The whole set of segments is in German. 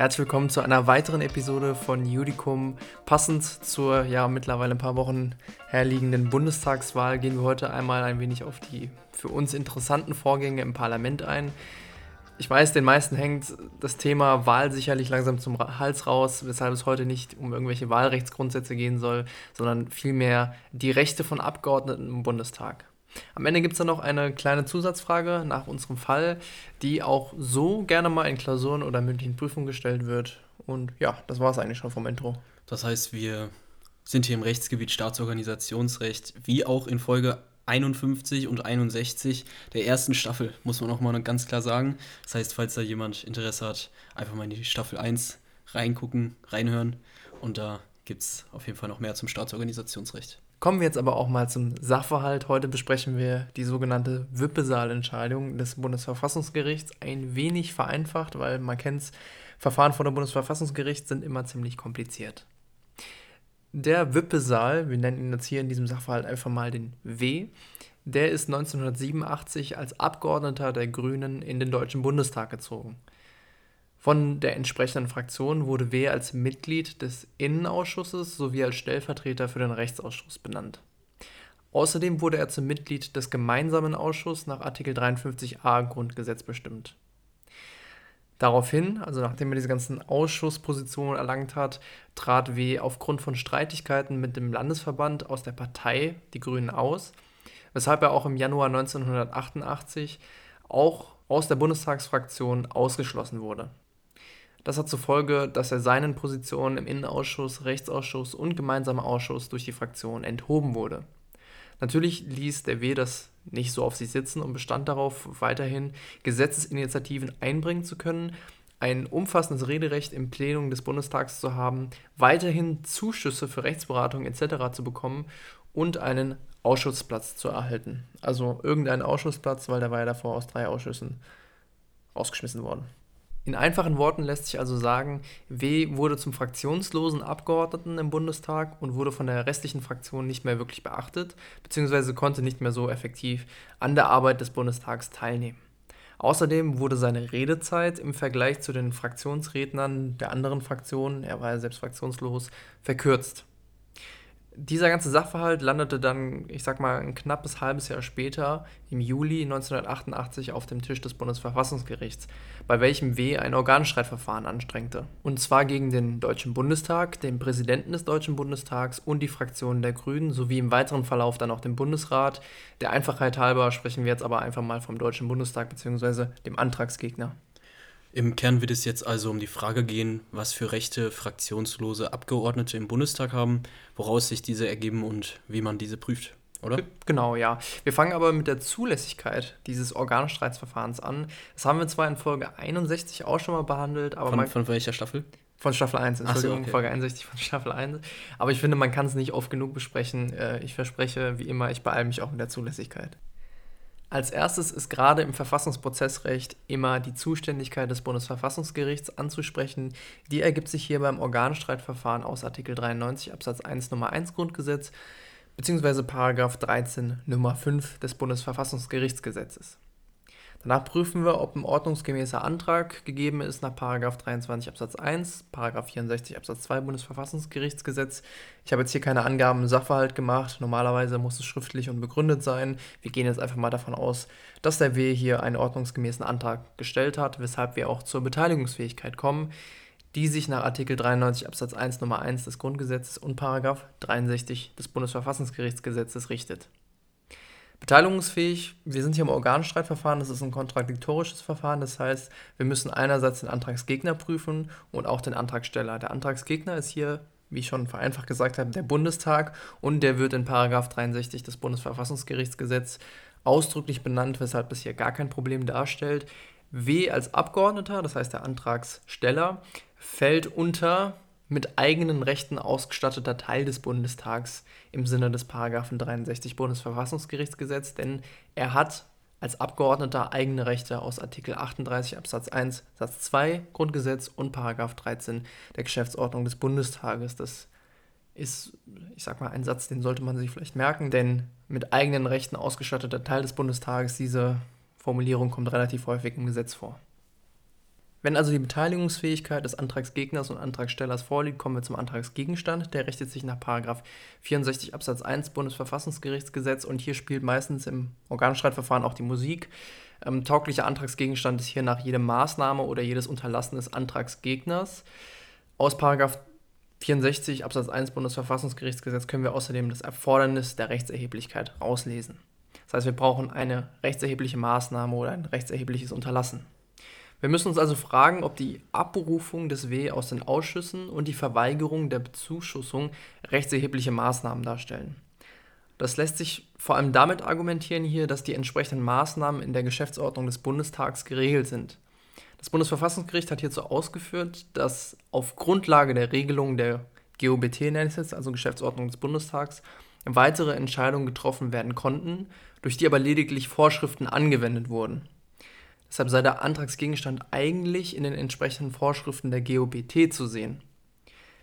Herzlich willkommen zu einer weiteren Episode von Judicum. Passend zur ja mittlerweile ein paar Wochen herliegenden Bundestagswahl gehen wir heute einmal ein wenig auf die für uns interessanten Vorgänge im Parlament ein. Ich weiß, den meisten hängt das Thema Wahl sicherlich langsam zum Hals raus, weshalb es heute nicht um irgendwelche Wahlrechtsgrundsätze gehen soll, sondern vielmehr die Rechte von Abgeordneten im Bundestag. Am Ende gibt es dann noch eine kleine Zusatzfrage nach unserem Fall, die auch so gerne mal in Klausuren oder mündlichen Prüfungen gestellt wird. Und ja, das war es eigentlich schon vom Intro. Das heißt, wir sind hier im Rechtsgebiet Staatsorganisationsrecht, wie auch in Folge 51 und 61 der ersten Staffel, muss man auch mal ganz klar sagen. Das heißt, falls da jemand Interesse hat, einfach mal in die Staffel 1 reingucken, reinhören. Und da gibt es auf jeden Fall noch mehr zum Staatsorganisationsrecht. Kommen wir jetzt aber auch mal zum Sachverhalt. Heute besprechen wir die sogenannte Wippesaalentscheidung des Bundesverfassungsgerichts. Ein wenig vereinfacht, weil man kennt es, Verfahren vor dem Bundesverfassungsgericht sind immer ziemlich kompliziert. Der Wippesaal, wir nennen ihn jetzt hier in diesem Sachverhalt einfach mal den W, der ist 1987 als Abgeordneter der Grünen in den Deutschen Bundestag gezogen. Von der entsprechenden Fraktion wurde W. als Mitglied des Innenausschusses sowie als Stellvertreter für den Rechtsausschuss benannt. Außerdem wurde er zum Mitglied des Gemeinsamen Ausschusses nach Artikel 53a Grundgesetz bestimmt. Daraufhin, also nachdem er diese ganzen Ausschusspositionen erlangt hat, trat W. aufgrund von Streitigkeiten mit dem Landesverband aus der Partei Die Grünen aus, weshalb er auch im Januar 1988 auch aus der Bundestagsfraktion ausgeschlossen wurde. Das hat zur Folge, dass er seinen Positionen im Innenausschuss, Rechtsausschuss und gemeinsamer Ausschuss durch die Fraktion enthoben wurde. Natürlich ließ der W das nicht so auf sich sitzen und bestand darauf, weiterhin Gesetzesinitiativen einbringen zu können, ein umfassendes Rederecht im Plenum des Bundestags zu haben, weiterhin Zuschüsse für Rechtsberatung etc. zu bekommen und einen Ausschussplatz zu erhalten. Also irgendeinen Ausschussplatz, weil der war ja davor aus drei Ausschüssen ausgeschmissen worden. In einfachen Worten lässt sich also sagen, W wurde zum fraktionslosen Abgeordneten im Bundestag und wurde von der restlichen Fraktion nicht mehr wirklich beachtet, beziehungsweise konnte nicht mehr so effektiv an der Arbeit des Bundestags teilnehmen. Außerdem wurde seine Redezeit im Vergleich zu den Fraktionsrednern der anderen Fraktionen, er war ja selbst fraktionslos, verkürzt dieser ganze Sachverhalt landete dann, ich sag mal, ein knappes halbes Jahr später, im Juli 1988, auf dem Tisch des Bundesverfassungsgerichts, bei welchem W. ein Organstreitverfahren anstrengte. Und zwar gegen den Deutschen Bundestag, den Präsidenten des Deutschen Bundestags und die Fraktionen der Grünen sowie im weiteren Verlauf dann auch den Bundesrat. Der Einfachheit halber sprechen wir jetzt aber einfach mal vom Deutschen Bundestag bzw. dem Antragsgegner. Im Kern wird es jetzt also um die Frage gehen, was für Rechte fraktionslose Abgeordnete im Bundestag haben, woraus sich diese ergeben und wie man diese prüft, oder? Genau, ja. Wir fangen aber mit der Zulässigkeit dieses Organstreitsverfahrens an. Das haben wir zwar in Folge 61 auch schon mal behandelt, aber. Von, von welcher Staffel? Von Staffel 1, Entschuldigung, so, okay. Folge 61 von Staffel 1. Aber ich finde, man kann es nicht oft genug besprechen. Äh, ich verspreche, wie immer, ich beeile mich auch mit der Zulässigkeit. Als erstes ist gerade im Verfassungsprozessrecht immer die Zuständigkeit des Bundesverfassungsgerichts anzusprechen. Die ergibt sich hier beim Organstreitverfahren aus Artikel 93 Absatz 1 Nummer 1 Grundgesetz bzw. Paragraph 13 Nummer 5 des Bundesverfassungsgerichtsgesetzes. Danach prüfen wir, ob ein ordnungsgemäßer Antrag gegeben ist nach 23 Absatz 1, 64 Absatz 2 Bundesverfassungsgerichtsgesetz. Ich habe jetzt hier keine Angaben im Sachverhalt gemacht. Normalerweise muss es schriftlich und begründet sein. Wir gehen jetzt einfach mal davon aus, dass der W hier einen ordnungsgemäßen Antrag gestellt hat, weshalb wir auch zur Beteiligungsfähigkeit kommen, die sich nach Artikel 93 Absatz 1 Nummer 1 des Grundgesetzes und Paragraph 63 des Bundesverfassungsgerichtsgesetzes richtet. Beteiligungsfähig, wir sind hier im Organstreitverfahren, das ist ein kontradiktorisches Verfahren, das heißt, wir müssen einerseits den Antragsgegner prüfen und auch den Antragsteller. Der Antragsgegner ist hier, wie ich schon vereinfacht gesagt habe, der Bundestag und der wird in Paragraph 63 des Bundesverfassungsgerichtsgesetzes ausdrücklich benannt, weshalb es hier gar kein Problem darstellt. W als Abgeordneter, das heißt der Antragssteller, fällt unter mit eigenen Rechten ausgestatteter Teil des Bundestags im Sinne des Paragraphen 63 Bundesverfassungsgerichtsgesetz, denn er hat als Abgeordneter eigene Rechte aus Artikel 38 Absatz 1 Satz 2 Grundgesetz und Paragraph 13 der Geschäftsordnung des Bundestages. Das ist, ich sag mal, ein Satz, den sollte man sich vielleicht merken, denn mit eigenen Rechten ausgestatteter Teil des Bundestages, diese Formulierung kommt relativ häufig im Gesetz vor. Wenn also die Beteiligungsfähigkeit des Antragsgegners und Antragstellers vorliegt, kommen wir zum Antragsgegenstand. Der richtet sich nach 64 Absatz 1 Bundesverfassungsgerichtsgesetz und hier spielt meistens im Organstreitverfahren auch die Musik. Ähm, tauglicher Antragsgegenstand ist hier nach jede Maßnahme oder jedes Unterlassen des Antragsgegners. Aus 64 Absatz 1 Bundesverfassungsgerichtsgesetz können wir außerdem das Erfordernis der Rechtserheblichkeit rauslesen. Das heißt, wir brauchen eine rechtserhebliche Maßnahme oder ein rechtserhebliches Unterlassen. Wir müssen uns also fragen, ob die Abberufung des W aus den Ausschüssen und die Verweigerung der Bezuschussung rechtserhebliche Maßnahmen darstellen. Das lässt sich vor allem damit argumentieren hier, dass die entsprechenden Maßnahmen in der Geschäftsordnung des Bundestags geregelt sind. Das Bundesverfassungsgericht hat hierzu ausgeführt, dass auf Grundlage der Regelung der GOBT, also Geschäftsordnung des Bundestags, weitere Entscheidungen getroffen werden konnten, durch die aber lediglich Vorschriften angewendet wurden. Deshalb sei der Antragsgegenstand eigentlich in den entsprechenden Vorschriften der GOBT zu sehen.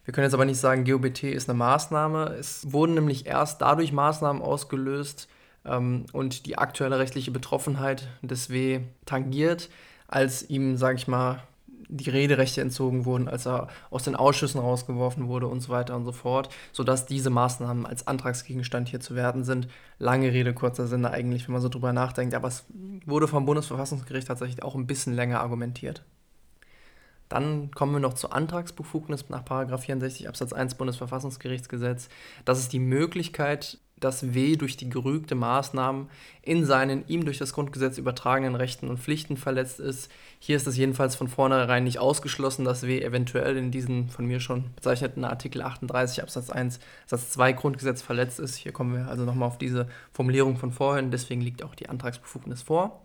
Wir können jetzt aber nicht sagen, GOBT ist eine Maßnahme. Es wurden nämlich erst dadurch Maßnahmen ausgelöst ähm, und die aktuelle rechtliche Betroffenheit des W tangiert, als ihm, sage ich mal, die Rederechte entzogen wurden, als er aus den Ausschüssen rausgeworfen wurde und so weiter und so fort, sodass diese Maßnahmen als Antragsgegenstand hier zu werden sind. Lange Rede, kurzer Sinne eigentlich, wenn man so drüber nachdenkt, aber es wurde vom Bundesverfassungsgericht tatsächlich auch ein bisschen länger argumentiert. Dann kommen wir noch zur Antragsbefugnis nach 64 Absatz 1 Bundesverfassungsgerichtsgesetz. Das ist die Möglichkeit, dass W durch die gerügte Maßnahmen in seinen ihm durch das Grundgesetz übertragenen Rechten und Pflichten verletzt ist. Hier ist es jedenfalls von vornherein nicht ausgeschlossen, dass W eventuell in diesen von mir schon bezeichneten Artikel 38 Absatz 1 Satz 2 Grundgesetz verletzt ist. Hier kommen wir also nochmal auf diese Formulierung von vorhin, deswegen liegt auch die Antragsbefugnis vor.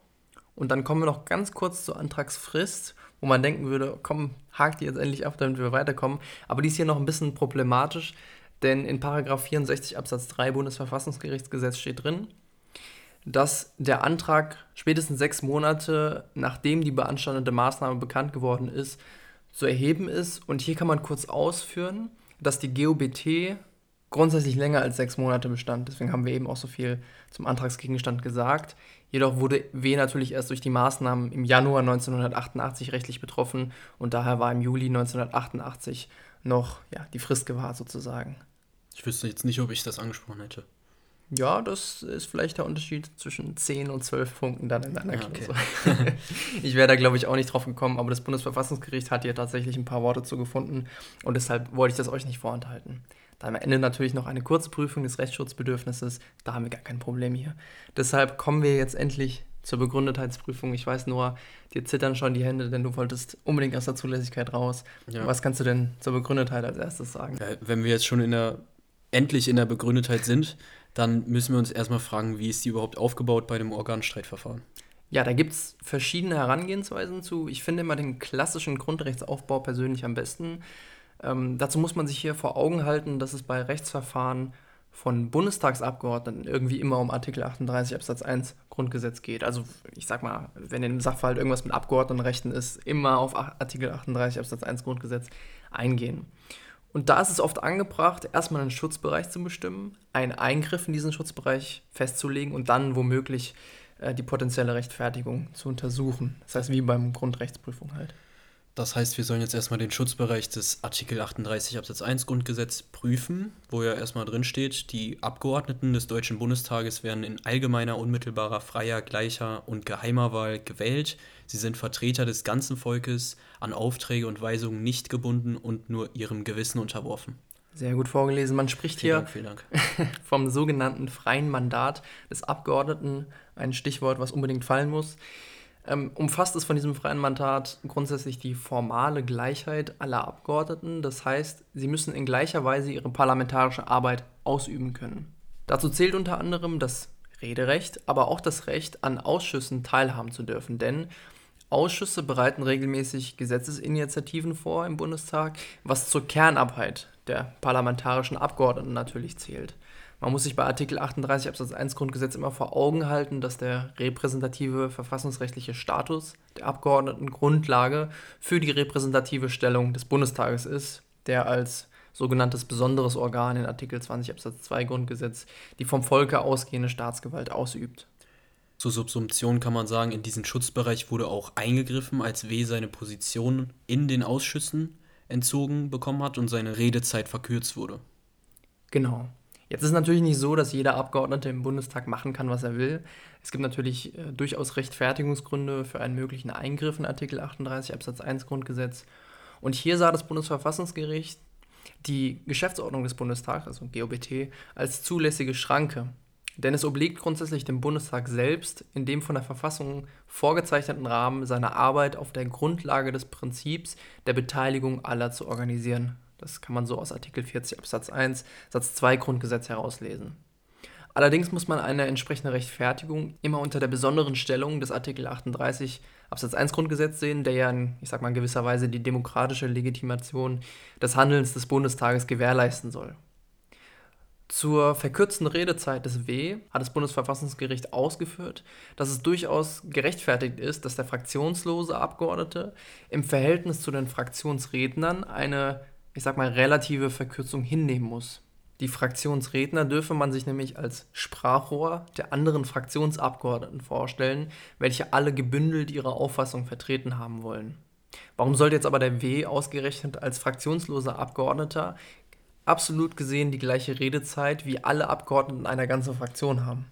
Und dann kommen wir noch ganz kurz zur Antragsfrist, wo man denken würde, komm, hakt die jetzt endlich ab, damit wir weiterkommen. Aber die ist hier noch ein bisschen problematisch, denn in 64 Absatz 3 Bundesverfassungsgerichtsgesetz steht drin, dass der Antrag spätestens sechs Monate nachdem die beanstandete Maßnahme bekannt geworden ist, zu erheben ist. Und hier kann man kurz ausführen, dass die GOBT grundsätzlich länger als sechs Monate bestand. Deswegen haben wir eben auch so viel zum Antragsgegenstand gesagt. Jedoch wurde W natürlich erst durch die Maßnahmen im Januar 1988 rechtlich betroffen und daher war im Juli 1988 noch ja, die Frist gewahrt sozusagen. Ich wüsste jetzt nicht, ob ich das angesprochen hätte. Ja, das ist vielleicht der Unterschied zwischen 10 und 12 Punkten dann in einer ja, okay. ich wäre da, glaube ich, auch nicht drauf gekommen, aber das Bundesverfassungsgericht hat hier tatsächlich ein paar Worte zu gefunden und deshalb wollte ich das euch nicht vorenthalten. Da am Ende natürlich noch eine kurze Prüfung des Rechtsschutzbedürfnisses, da haben wir gar kein Problem hier. Deshalb kommen wir jetzt endlich zur Begründetheitsprüfung. Ich weiß nur, dir zittern schon die Hände, denn du wolltest unbedingt aus der Zulässigkeit raus. Ja. Was kannst du denn zur Begründetheit als erstes sagen? Wenn wir jetzt schon in der endlich in der Begründetheit sind, dann müssen wir uns erstmal fragen, wie ist die überhaupt aufgebaut bei dem Organstreitverfahren? Ja, da gibt es verschiedene Herangehensweisen zu. Ich finde immer den klassischen Grundrechtsaufbau persönlich am besten. Ähm, dazu muss man sich hier vor Augen halten, dass es bei Rechtsverfahren von Bundestagsabgeordneten irgendwie immer um Artikel 38 Absatz 1 Grundgesetz geht. Also ich sag mal, wenn in dem Sachverhalt irgendwas mit Abgeordnetenrechten ist, immer auf Artikel 38 Absatz 1 Grundgesetz eingehen. Und da ist es oft angebracht, erstmal einen Schutzbereich zu bestimmen, einen Eingriff in diesen Schutzbereich festzulegen und dann womöglich äh, die potenzielle Rechtfertigung zu untersuchen. Das heißt, wie beim Grundrechtsprüfung halt. Das heißt, wir sollen jetzt erstmal den Schutzbereich des Artikel 38 Absatz 1 Grundgesetz prüfen, wo ja erstmal drin steht, die Abgeordneten des Deutschen Bundestages werden in allgemeiner, unmittelbarer, freier, gleicher und geheimer Wahl gewählt. Sie sind Vertreter des ganzen Volkes, an Aufträge und Weisungen nicht gebunden und nur ihrem Gewissen unterworfen. Sehr gut vorgelesen. Man spricht vielen hier Dank, Dank. vom sogenannten freien Mandat des Abgeordneten, ein Stichwort, was unbedingt fallen muss ähm, umfasst es von diesem freien Mandat grundsätzlich die formale Gleichheit aller Abgeordneten. Das heißt, sie müssen in gleicher Weise ihre parlamentarische Arbeit ausüben können. Dazu zählt unter anderem das Rederecht, aber auch das Recht, an Ausschüssen teilhaben zu dürfen. Denn Ausschüsse bereiten regelmäßig Gesetzesinitiativen vor im Bundestag, was zur Kernarbeit der parlamentarischen Abgeordneten natürlich zählt. Man muss sich bei Artikel 38 Absatz 1 Grundgesetz immer vor Augen halten, dass der repräsentative verfassungsrechtliche Status der Abgeordneten Grundlage für die repräsentative Stellung des Bundestages ist, der als sogenanntes besonderes Organ in Artikel 20 Absatz 2 Grundgesetz die vom Volke ausgehende Staatsgewalt ausübt. Zur Subsumption kann man sagen, in diesen Schutzbereich wurde auch eingegriffen, als W seine Position in den Ausschüssen entzogen bekommen hat und seine Redezeit verkürzt wurde. Genau. Jetzt ist natürlich nicht so, dass jeder Abgeordnete im Bundestag machen kann, was er will. Es gibt natürlich äh, durchaus Rechtfertigungsgründe für einen möglichen Eingriff in Artikel 38 Absatz 1 Grundgesetz. Und hier sah das Bundesverfassungsgericht die Geschäftsordnung des Bundestags, also GOBT, als zulässige Schranke. Denn es obliegt grundsätzlich dem Bundestag selbst, in dem von der Verfassung vorgezeichneten Rahmen seine Arbeit auf der Grundlage des Prinzips der Beteiligung aller zu organisieren. Das kann man so aus Artikel 40 Absatz 1 Satz 2 Grundgesetz herauslesen. Allerdings muss man eine entsprechende Rechtfertigung immer unter der besonderen Stellung des Artikel 38 Absatz 1 Grundgesetz sehen, der ja in, ich sag mal, in gewisser Weise die demokratische Legitimation des Handelns des Bundestages gewährleisten soll. Zur verkürzten Redezeit des W hat das Bundesverfassungsgericht ausgeführt, dass es durchaus gerechtfertigt ist, dass der fraktionslose Abgeordnete im Verhältnis zu den Fraktionsrednern eine, ich sag mal, relative Verkürzung hinnehmen muss. Die Fraktionsredner dürfe man sich nämlich als Sprachrohr der anderen Fraktionsabgeordneten vorstellen, welche alle gebündelt ihre Auffassung vertreten haben wollen. Warum sollte jetzt aber der W ausgerechnet als fraktionsloser Abgeordneter absolut gesehen die gleiche Redezeit wie alle Abgeordneten einer ganzen Fraktion haben.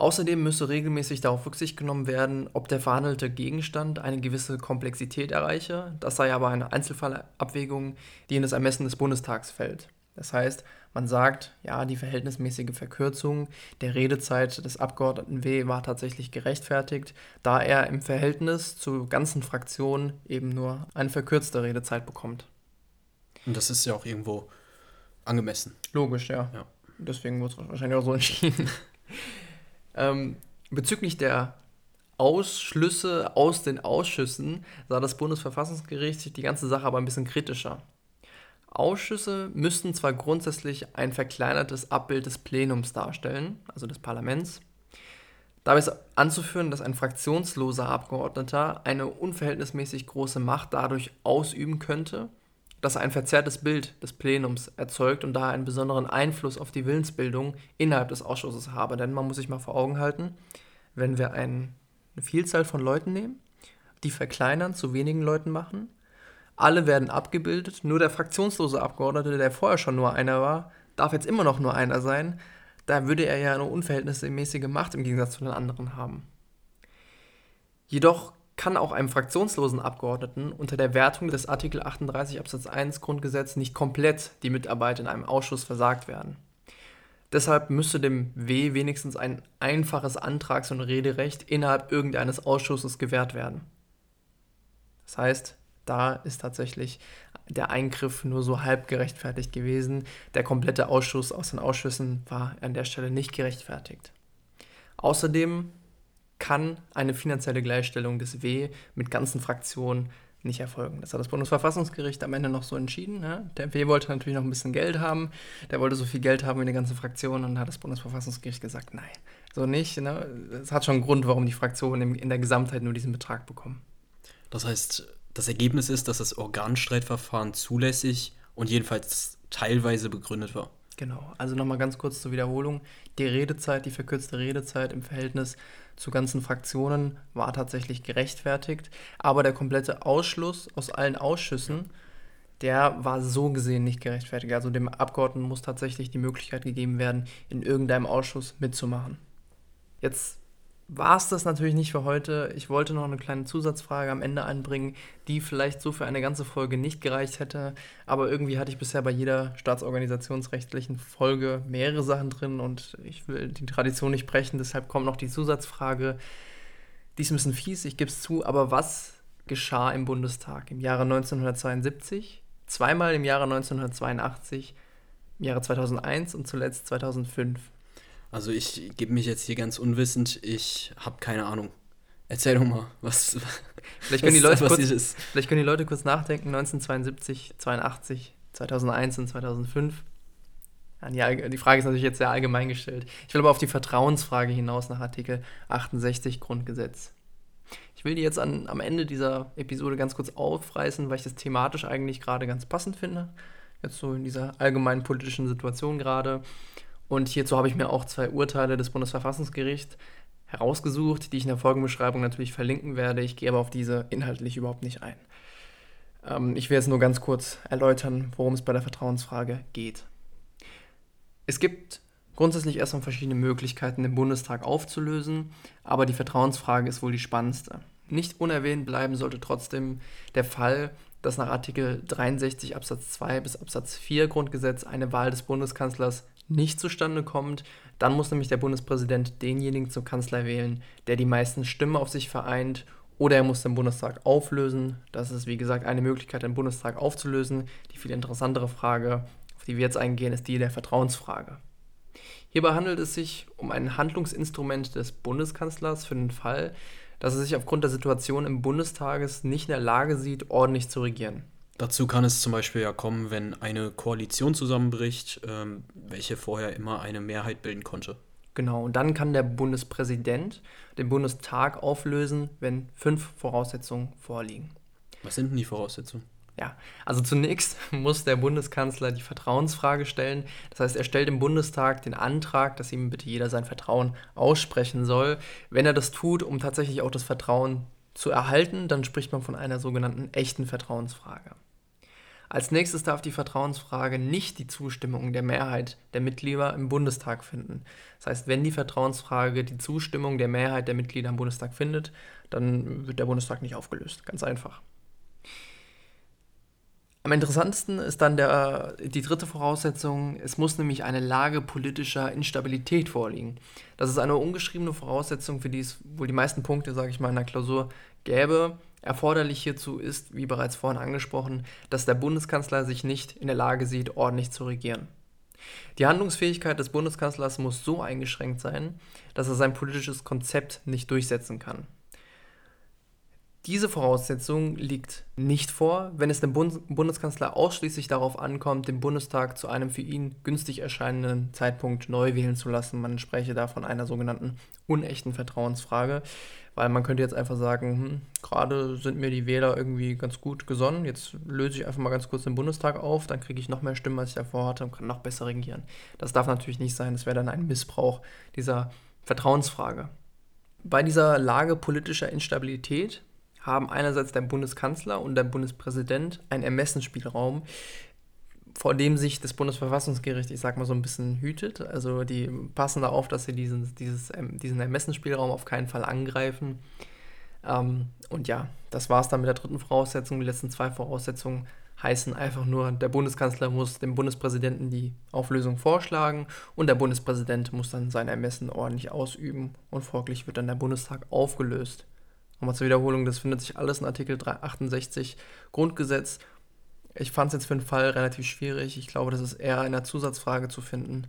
Außerdem müsse regelmäßig darauf Rücksicht genommen werden, ob der verhandelte Gegenstand eine gewisse Komplexität erreiche. Das sei aber eine Einzelfallabwägung, die in das Ermessen des Bundestags fällt. Das heißt, man sagt, ja, die verhältnismäßige Verkürzung der Redezeit des Abgeordneten W war tatsächlich gerechtfertigt, da er im Verhältnis zur ganzen Fraktion eben nur eine verkürzte Redezeit bekommt. Und das ist ja auch irgendwo angemessen. Logisch, ja. ja. Deswegen wurde es wahrscheinlich auch so entschieden. Ähm, bezüglich der Ausschlüsse aus den Ausschüssen sah das Bundesverfassungsgericht die ganze Sache aber ein bisschen kritischer. Ausschüsse müssten zwar grundsätzlich ein verkleinertes Abbild des Plenums darstellen, also des Parlaments. Dabei ist anzuführen, dass ein fraktionsloser Abgeordneter eine unverhältnismäßig große Macht dadurch ausüben könnte, dass er ein verzerrtes Bild des Plenums erzeugt und daher einen besonderen Einfluss auf die Willensbildung innerhalb des Ausschusses habe. Denn man muss sich mal vor Augen halten, wenn wir ein, eine Vielzahl von Leuten nehmen, die verkleinern, zu wenigen Leuten machen, alle werden abgebildet, nur der fraktionslose Abgeordnete, der vorher schon nur einer war, darf jetzt immer noch nur einer sein, da würde er ja eine unverhältnismäßige Macht im Gegensatz zu den anderen haben. Jedoch kann auch einem fraktionslosen Abgeordneten unter der Wertung des Artikel 38 Absatz 1 Grundgesetz nicht komplett die Mitarbeit in einem Ausschuss versagt werden. Deshalb müsste dem W wenigstens ein einfaches Antrags- und Rederecht innerhalb irgendeines Ausschusses gewährt werden. Das heißt, da ist tatsächlich der Eingriff nur so halb gerechtfertigt gewesen. Der komplette Ausschuss aus den Ausschüssen war an der Stelle nicht gerechtfertigt. Außerdem kann eine finanzielle Gleichstellung des W mit ganzen Fraktionen nicht erfolgen. Das hat das Bundesverfassungsgericht am Ende noch so entschieden. Ne? Der W wollte natürlich noch ein bisschen Geld haben. Der wollte so viel Geld haben wie eine ganze Fraktion und hat das Bundesverfassungsgericht gesagt, nein, so nicht. Ne? Es hat schon einen Grund, warum die Fraktionen in der Gesamtheit nur diesen Betrag bekommen. Das heißt, das Ergebnis ist, dass das Organstreitverfahren zulässig und jedenfalls teilweise begründet war. Genau, also nochmal ganz kurz zur Wiederholung. Die Redezeit, die verkürzte Redezeit im Verhältnis zu ganzen Fraktionen war tatsächlich gerechtfertigt, aber der komplette Ausschluss aus allen Ausschüssen, der war so gesehen nicht gerechtfertigt. Also dem Abgeordneten muss tatsächlich die Möglichkeit gegeben werden, in irgendeinem Ausschuss mitzumachen. Jetzt war es das natürlich nicht für heute. Ich wollte noch eine kleine Zusatzfrage am Ende einbringen, die vielleicht so für eine ganze Folge nicht gereicht hätte. Aber irgendwie hatte ich bisher bei jeder staatsorganisationsrechtlichen Folge mehrere Sachen drin und ich will die Tradition nicht brechen. Deshalb kommt noch die Zusatzfrage. Die ist ein bisschen fies, ich gebe es zu, aber was geschah im Bundestag im Jahre 1972, zweimal im Jahre 1982, im Jahre 2001 und zuletzt 2005? Also ich gebe mich jetzt hier ganz unwissend, ich habe keine Ahnung. Erzähl doch mal, was, vielleicht können, die Leute kurz, ist. vielleicht können die Leute kurz nachdenken, 1972, 82, 2001 und 2005. Ja, die, die Frage ist natürlich jetzt sehr allgemein gestellt. Ich will aber auf die Vertrauensfrage hinaus nach Artikel 68 Grundgesetz. Ich will die jetzt an, am Ende dieser Episode ganz kurz aufreißen, weil ich das thematisch eigentlich gerade ganz passend finde. Jetzt so in dieser allgemeinen politischen Situation gerade. Und hierzu habe ich mir auch zwei Urteile des Bundesverfassungsgerichts herausgesucht, die ich in der Folgenbeschreibung natürlich verlinken werde. Ich gehe aber auf diese inhaltlich überhaupt nicht ein. Ähm, ich will jetzt nur ganz kurz erläutern, worum es bei der Vertrauensfrage geht. Es gibt grundsätzlich erstmal verschiedene Möglichkeiten, den Bundestag aufzulösen, aber die Vertrauensfrage ist wohl die spannendste. Nicht unerwähnt bleiben sollte trotzdem der Fall, dass nach Artikel 63 Absatz 2 bis Absatz 4 Grundgesetz eine Wahl des Bundeskanzlers nicht zustande kommt, dann muss nämlich der Bundespräsident denjenigen zum Kanzler wählen, der die meisten Stimmen auf sich vereint, oder er muss den Bundestag auflösen. Das ist, wie gesagt, eine Möglichkeit, den Bundestag aufzulösen. Die viel interessantere Frage, auf die wir jetzt eingehen, ist die der Vertrauensfrage. Hierbei handelt es sich um ein Handlungsinstrument des Bundeskanzlers für den Fall, dass er sich aufgrund der Situation im Bundestages nicht in der Lage sieht, ordentlich zu regieren. Dazu kann es zum Beispiel ja kommen, wenn eine Koalition zusammenbricht, ähm, welche vorher immer eine Mehrheit bilden konnte. Genau, und dann kann der Bundespräsident den Bundestag auflösen, wenn fünf Voraussetzungen vorliegen. Was sind denn die Voraussetzungen? Ja, also zunächst muss der Bundeskanzler die Vertrauensfrage stellen. Das heißt, er stellt im Bundestag den Antrag, dass ihm bitte jeder sein Vertrauen aussprechen soll. Wenn er das tut, um tatsächlich auch das Vertrauen zu erhalten, dann spricht man von einer sogenannten echten Vertrauensfrage. Als nächstes darf die Vertrauensfrage nicht die Zustimmung der Mehrheit der Mitglieder im Bundestag finden. Das heißt, wenn die Vertrauensfrage die Zustimmung der Mehrheit der Mitglieder im Bundestag findet, dann wird der Bundestag nicht aufgelöst. Ganz einfach. Am interessantesten ist dann der, die dritte Voraussetzung, es muss nämlich eine Lage politischer Instabilität vorliegen. Das ist eine ungeschriebene Voraussetzung, für die es wohl die meisten Punkte, sage ich mal, in der Klausur gäbe. Erforderlich hierzu ist, wie bereits vorhin angesprochen, dass der Bundeskanzler sich nicht in der Lage sieht, ordentlich zu regieren. Die Handlungsfähigkeit des Bundeskanzlers muss so eingeschränkt sein, dass er sein politisches Konzept nicht durchsetzen kann. Diese Voraussetzung liegt nicht vor, wenn es dem Bund Bundeskanzler ausschließlich darauf ankommt, den Bundestag zu einem für ihn günstig erscheinenden Zeitpunkt neu wählen zu lassen. Man spreche da von einer sogenannten unechten Vertrauensfrage, weil man könnte jetzt einfach sagen, hm, gerade sind mir die Wähler irgendwie ganz gut gesonnen, jetzt löse ich einfach mal ganz kurz den Bundestag auf, dann kriege ich noch mehr Stimmen, als ich davor hatte und kann noch besser regieren. Das darf natürlich nicht sein, das wäre dann ein Missbrauch dieser Vertrauensfrage. Bei dieser Lage politischer Instabilität haben einerseits der Bundeskanzler und der Bundespräsident einen Ermessensspielraum, vor dem sich das Bundesverfassungsgericht, ich sag mal so ein bisschen hütet. Also die passen da auf, dass sie diesen, dieses, ähm, diesen Ermessensspielraum auf keinen Fall angreifen. Ähm, und ja, das war es dann mit der dritten Voraussetzung. Die letzten zwei Voraussetzungen heißen einfach nur, der Bundeskanzler muss dem Bundespräsidenten die Auflösung vorschlagen und der Bundespräsident muss dann sein Ermessen ordentlich ausüben und folglich wird dann der Bundestag aufgelöst. Nochmal zur Wiederholung, das findet sich alles in Artikel 368 Grundgesetz. Ich fand es jetzt für den Fall relativ schwierig. Ich glaube, das ist eher in der Zusatzfrage zu finden.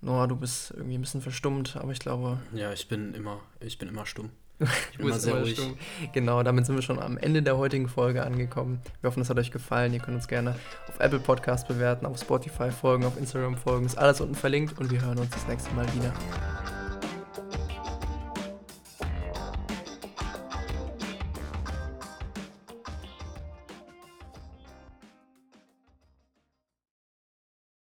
Noah, du bist irgendwie ein bisschen verstummt, aber ich glaube. Ja, ich bin immer, ich bin immer stumm. Ich bin immer sehr immer ruhig. Stumm. Genau, damit sind wir schon am Ende der heutigen Folge angekommen. Wir hoffen, es hat euch gefallen. Ihr könnt uns gerne auf Apple Podcast bewerten, auf Spotify folgen, auf Instagram folgen. Ist alles unten verlinkt und wir hören uns das nächste Mal wieder.